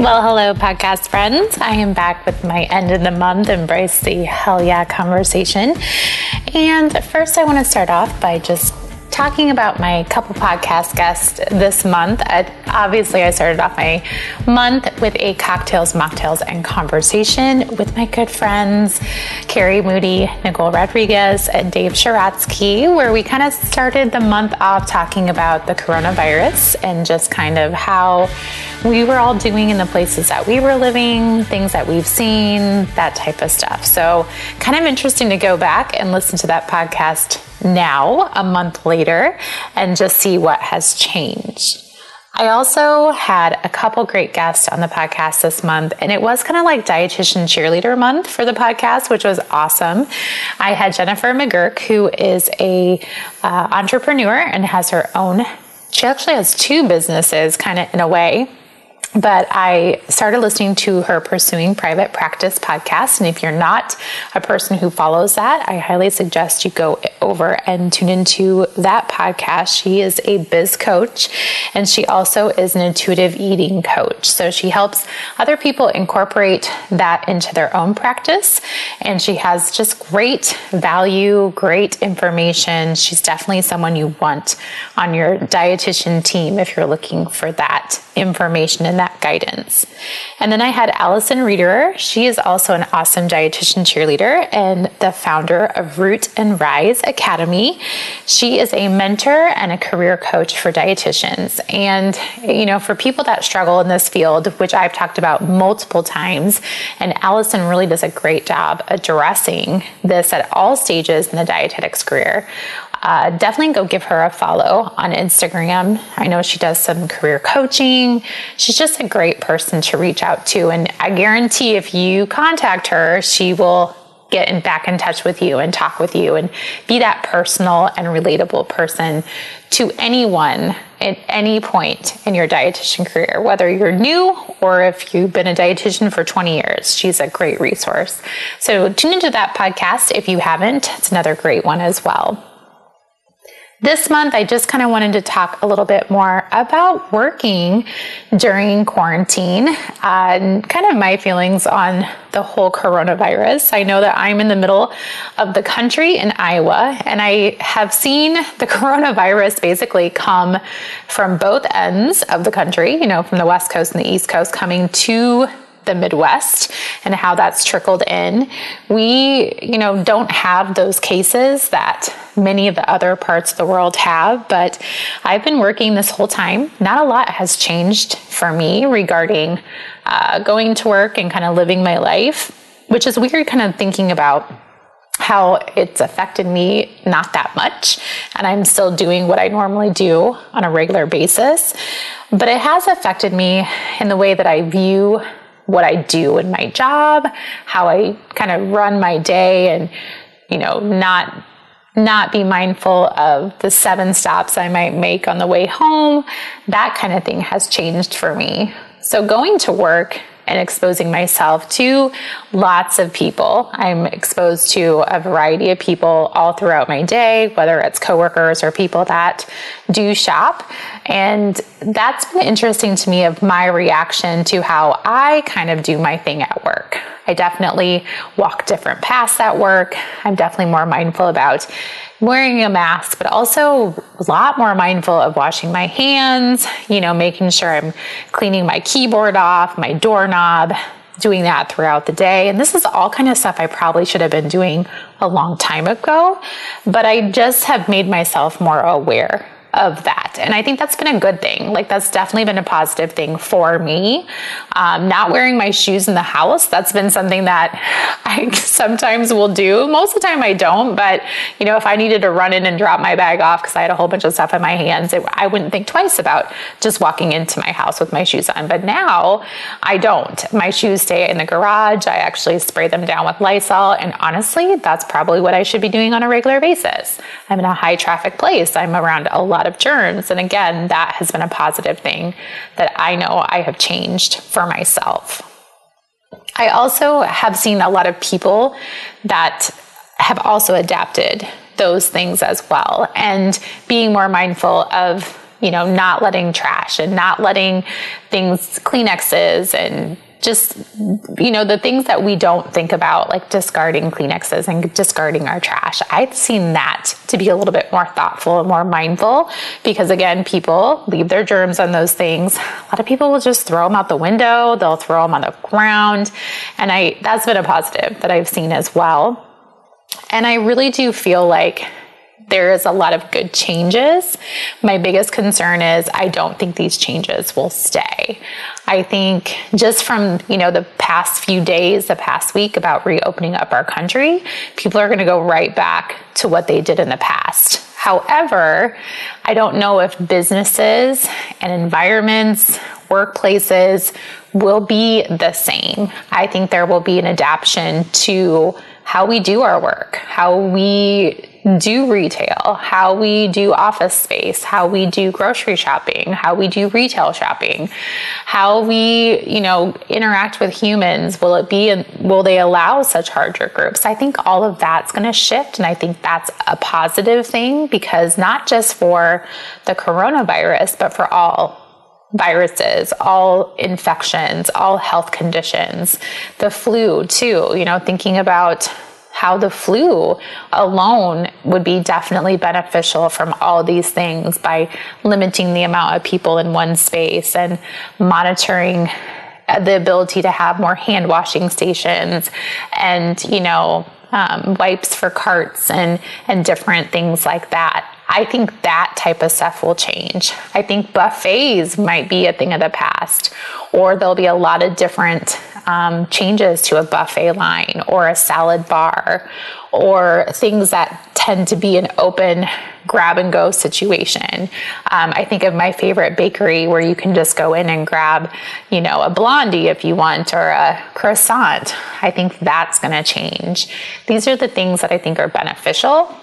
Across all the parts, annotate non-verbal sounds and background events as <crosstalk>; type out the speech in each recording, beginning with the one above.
Well, hello, podcast friends. I am back with my end of the month Embrace the Hell Yeah conversation. And first, I want to start off by just talking about my couple podcast guests this month. I, obviously, I started off my month with a cocktails, mocktails, and conversation with my good friends Carrie Moody, Nicole Rodriguez, and Dave Sharatsky, where we kind of started the month off talking about the coronavirus and just kind of how we were all doing in the places that we were living, things that we've seen, that type of stuff. So, kind of interesting to go back and listen to that podcast now, a month later, and just see what has changed. I also had a couple great guests on the podcast this month, and it was kind of like dietitian cheerleader month for the podcast, which was awesome. I had Jennifer McGurk, who is a uh, entrepreneur and has her own. She actually has two businesses, kind of in a way but I started listening to her Pursuing Private Practice podcast. And if you're not a person who follows that, I highly suggest you go over and tune into that podcast. She is a biz coach and she also is an intuitive eating coach. So she helps other people incorporate that into their own practice. And she has just great value, great information. She's definitely someone you want on your dietitian team if you're looking for that information and that guidance. And then I had Allison Reederer. She is also an awesome dietitian cheerleader and the founder of Root and Rise Academy. She is a mentor and a career coach for dietitians. And, you know, for people that struggle in this field, which I've talked about multiple times, and Allison really does a great job addressing this at all stages in the dietetics career uh, definitely go give her a follow on Instagram. I know she does some career coaching. She's just a great person to reach out to. And I guarantee if you contact her, she will get in, back in touch with you and talk with you and be that personal and relatable person to anyone at any point in your dietitian career, whether you're new or if you've been a dietitian for 20 years. She's a great resource. So tune into that podcast if you haven't. It's another great one as well. This month, I just kind of wanted to talk a little bit more about working during quarantine and kind of my feelings on the whole coronavirus. I know that I'm in the middle of the country in Iowa, and I have seen the <laughs> coronavirus basically come from both ends of the country, you know, from the West Coast and the East Coast coming to the Midwest and how that's trickled in. We, you know, don't have those cases that many of the other parts of the world have, but I've been working this whole time. Not a lot has changed for me regarding uh, going to work and kind of living my life, which is weird kind of thinking about how it's affected me not that much and i'm still doing what i normally do on a regular basis but it has affected me in the way that i view what I do in my job, how I kind of run my day and, you know, not not be mindful of the seven stops I might make on the way home. That kind of thing has changed for me. So going to work and exposing myself to lots of people. I'm exposed to a variety of people all throughout my day, whether it's coworkers or people that do shop. And that's been interesting to me of my reaction to how I kind of do my thing at work. I definitely walk different paths at work. I'm definitely more mindful about wearing a mask, but also a lot more mindful of washing my hands, you know, making sure I'm cleaning my keyboard off, my doorknob, doing that throughout the day. And this is all kind of stuff I probably should have been doing a long time ago, but I just have made myself more aware of that. And I think that's been a good thing. Like, that's definitely been a positive thing for me. Um, not wearing my shoes in the house, that's been something that I <laughs> sometimes will do. Most of the time I don't, but you know, if I needed to run in and drop my bag off because I had a whole bunch of stuff in my hands, it, I wouldn't think twice about just walking into my house with my shoes on. But now I don't. My shoes stay in the garage. I actually spray them down with Lysol. And honestly, that's probably what I should be doing on a regular basis. I'm in a high traffic place. I'm around a lot of germs. And again, that has been a positive thing that I know I have changed for myself. I also have seen a lot of people that have also adapted those things as well and being more mindful of you know, not letting trash and not letting things, Kleenexes and just you know the things that we don't think about like discarding kleenexes and discarding our trash. I've seen that to be a little bit more thoughtful and more mindful because again people leave their germs on those things. A lot of people will just throw them out the window. They'll throw them on the ground. And i that's been a positive that i've seen as well. And i really do feel like there is a lot of good changes. My biggest concern is I don't think these changes will stay. I think just from, you know, the past few days, the past week about reopening up our country, people are going to go right back to what they did in the past. However, I don't know if businesses and environments, workplaces will be the same. I think there will be an adaptation to how we do our work, how we do retail, how we do office space, how we do grocery shopping, how we do retail shopping, how we, you know, interact with humans. Will it be, and will they allow such larger groups? I think all of that's going to shift. And I think that's a positive thing because not just for the coronavirus, but for all viruses, all infections, all health conditions, the flu too, you know, thinking about how the flu alone would be definitely beneficial from all these things by limiting the amount of people in one space and monitoring the ability to have more hand washing stations and, you know, um, wipes for carts and, and different things like that. I think that type of stuff will change. I think buffets might be a thing of the past, or there'll be a lot of different um, changes to a buffet line or a salad bar or things that tend to be an open grab and go situation. Um, I think of my favorite bakery where you can just go in and grab, you know, a blondie if you want or a croissant. I think that's going to change. These are the things that I think are beneficial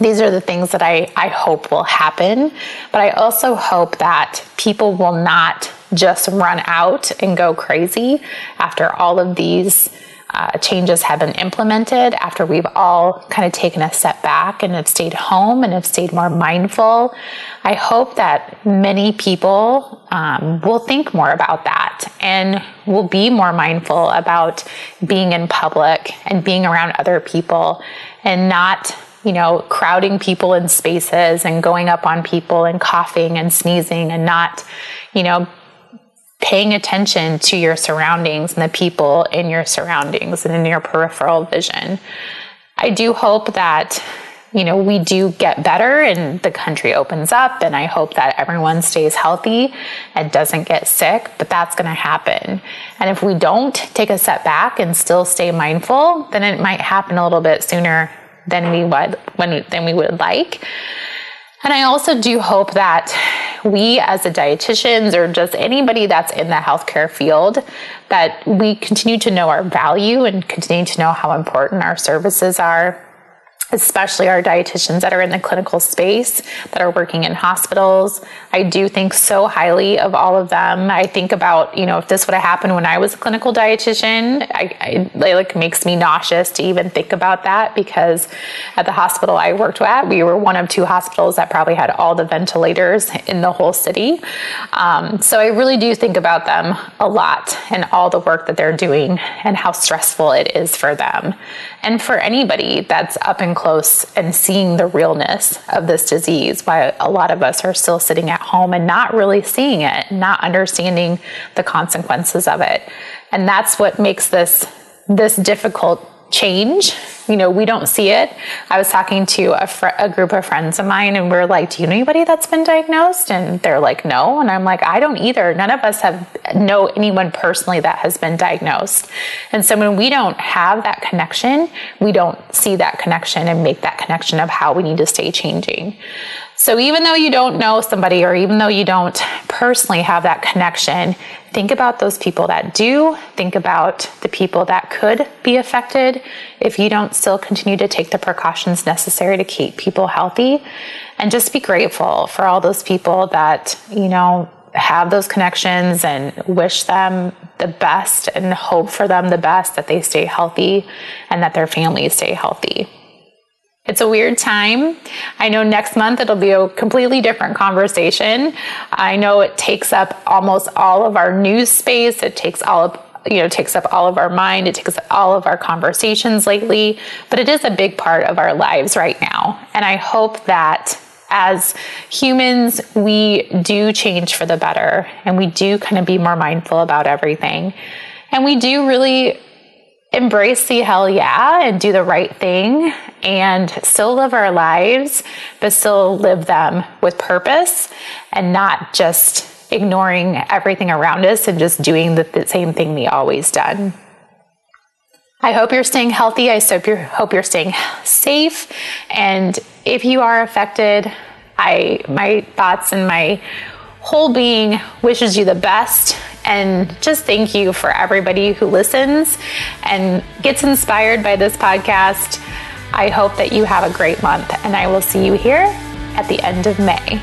these are the things that I, I hope will happen. But I also hope that people will not just run out and go crazy after all of these uh, changes have been implemented, after we've all kind of taken a step back and have stayed home and have stayed more mindful. I hope that many people um, will think more about that and will be more mindful about being in public and being around other people and not you know, crowding people in spaces and going up on people and coughing and sneezing and not, you know, paying attention to your surroundings and the people in your surroundings and in your peripheral vision. I do hope that you know, we do get better and the country opens up. And I hope that everyone stays healthy and doesn't get sick, but that's going to happen. And if we don't take a step back and still stay mindful, then it might happen a little bit sooner than we would when than we would like. And I also do hope that we as a dietitians or just anybody that's in the healthcare field that we continue to know our value and continue to know how important our services are especially our dietitians that are in the clinical space that are working in hospitals. I do think so highly of all of them. I think about, you know, if this would have happened when I was a clinical dietitian, I, I it like makes me nauseous to even think about that because at the hospital I worked at, we were one of two hospitals that probably had all the ventilators in the whole city. Um, so I really do think about them a lot and all the work that they're doing and how stressful it is for them and for anybody that's up and close and seeing the realness of this disease, why a lot of us are still sitting at home and not really seeing it, not understanding the consequences of it. And that's what makes this this difficult change. You know, we don't see it. I was talking to a, fr- a group of friends of mine, and we are like, "Do you know anybody that's been diagnosed?" And they're like, "No." And I'm like, "I don't either. None of us have know anyone personally that has been diagnosed." And so when we don't have that connection, we don't see that connection and make that connection of how we need to stay changing. So even though you don't know somebody or even though you don't personally have that connection, think about those people that do. Think about the people that could be affected if you don't still continue to take the precautions necessary to keep people healthy. And just be grateful for all those people that, you know, have those connections and wish them the best and hope for them the best that they stay healthy and that their families stay healthy. It's a weird time. I know next month it'll be a completely different conversation. I know it takes up almost all of our news space. It takes all of you know takes up all of our mind it takes all of our conversations lately but it is a big part of our lives right now and i hope that as humans we do change for the better and we do kind of be more mindful about everything and we do really embrace the hell yeah and do the right thing and still live our lives, but still live them with purpose and not just ignoring everything around us and just doing the, the same thing we always done. I hope you're staying healthy. I hope you're, hope you're staying safe. And if you are affected, I my thoughts and my whole being wishes you the best and just thank you for everybody who listens and gets inspired by this podcast. I hope that you have a great month, and I will see you here at the end of May.